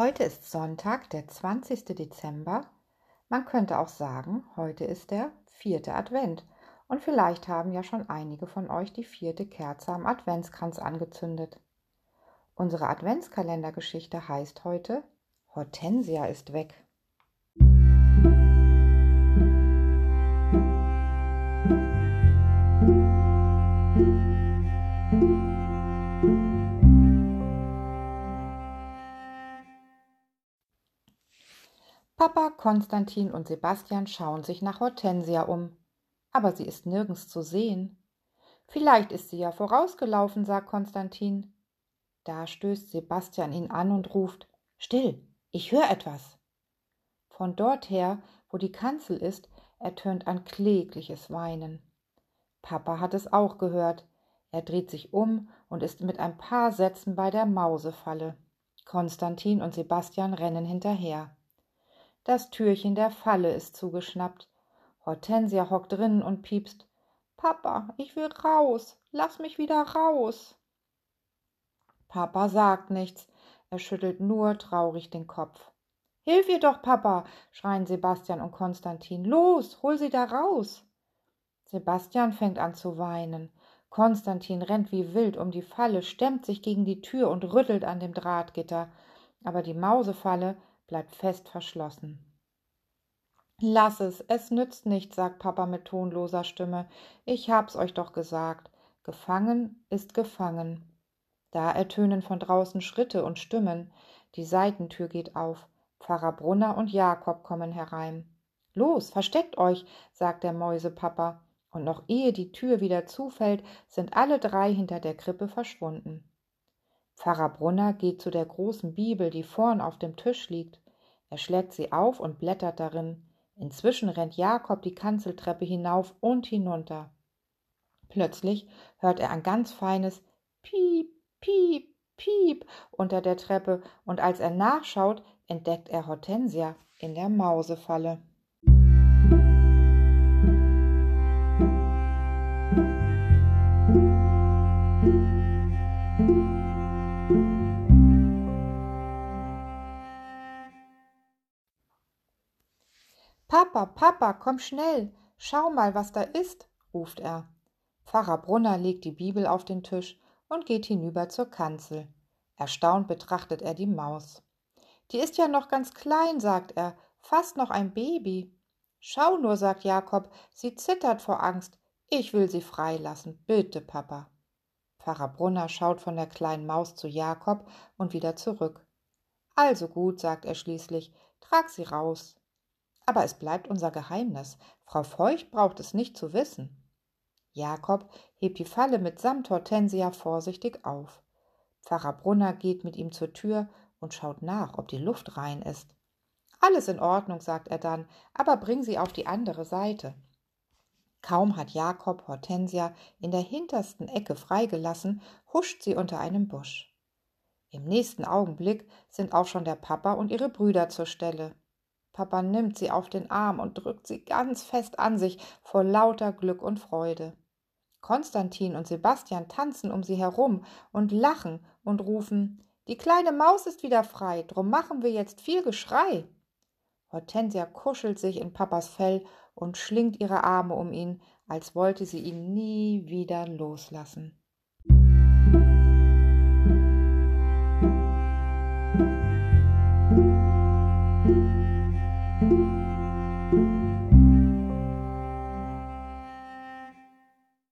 Heute ist Sonntag, der 20. Dezember. Man könnte auch sagen, heute ist der vierte Advent. Und vielleicht haben ja schon einige von euch die vierte Kerze am Adventskranz angezündet. Unsere Adventskalendergeschichte heißt heute Hortensia ist weg. Papa, Konstantin und Sebastian schauen sich nach Hortensia um. Aber sie ist nirgends zu sehen. Vielleicht ist sie ja vorausgelaufen, sagt Konstantin. Da stößt Sebastian ihn an und ruft Still, ich höre etwas. Von dort her, wo die Kanzel ist, ertönt ein klägliches Weinen. Papa hat es auch gehört. Er dreht sich um und ist mit ein paar Sätzen bei der Mausefalle. Konstantin und Sebastian rennen hinterher. Das Türchen der Falle ist zugeschnappt. Hortensia hockt drinnen und piepst. Papa, ich will raus. Lass mich wieder raus. Papa sagt nichts. Er schüttelt nur traurig den Kopf. Hilf ihr doch, Papa, schreien Sebastian und Konstantin. Los, hol sie da raus. Sebastian fängt an zu weinen. Konstantin rennt wie wild um die Falle, stemmt sich gegen die Tür und rüttelt an dem Drahtgitter. Aber die Mausefalle bleibt fest verschlossen. Lass es, es nützt nichts, sagt Papa mit tonloser Stimme. Ich hab's euch doch gesagt. Gefangen ist gefangen. Da ertönen von draußen Schritte und Stimmen. Die Seitentür geht auf. Pfarrer Brunner und Jakob kommen herein. Los, versteckt euch, sagt der Mäusepapa. Und noch ehe die Tür wieder zufällt, sind alle drei hinter der Krippe verschwunden. Pfarrer Brunner geht zu der großen Bibel, die vorn auf dem Tisch liegt. Er schlägt sie auf und blättert darin. Inzwischen rennt Jakob die Kanzeltreppe hinauf und hinunter. Plötzlich hört er ein ganz feines Piep, Piep, Piep unter der Treppe, und als er nachschaut, entdeckt er Hortensia in der Mausefalle. Papa, Papa, komm schnell, schau mal, was da ist, ruft er. Pfarrer Brunner legt die Bibel auf den Tisch und geht hinüber zur Kanzel. Erstaunt betrachtet er die Maus. Die ist ja noch ganz klein, sagt er, fast noch ein Baby. Schau nur, sagt Jakob, sie zittert vor Angst. Ich will sie freilassen, bitte, Papa. Pfarrer Brunner schaut von der kleinen Maus zu Jakob und wieder zurück. Also gut, sagt er schließlich, trag sie raus. Aber es bleibt unser Geheimnis. Frau Feucht braucht es nicht zu wissen. Jakob hebt die Falle mitsamt Hortensia vorsichtig auf. Pfarrer Brunner geht mit ihm zur Tür und schaut nach, ob die Luft rein ist. Alles in Ordnung, sagt er dann, aber bring sie auf die andere Seite. Kaum hat Jakob Hortensia in der hintersten Ecke freigelassen, huscht sie unter einem Busch. Im nächsten Augenblick sind auch schon der Papa und ihre Brüder zur Stelle. Papa nimmt sie auf den Arm und drückt sie ganz fest an sich vor lauter Glück und Freude. Konstantin und Sebastian tanzen um sie herum und lachen und rufen Die kleine Maus ist wieder frei, drum machen wir jetzt viel Geschrei. Hortensia kuschelt sich in Papas Fell und schlingt ihre Arme um ihn, als wollte sie ihn nie wieder loslassen.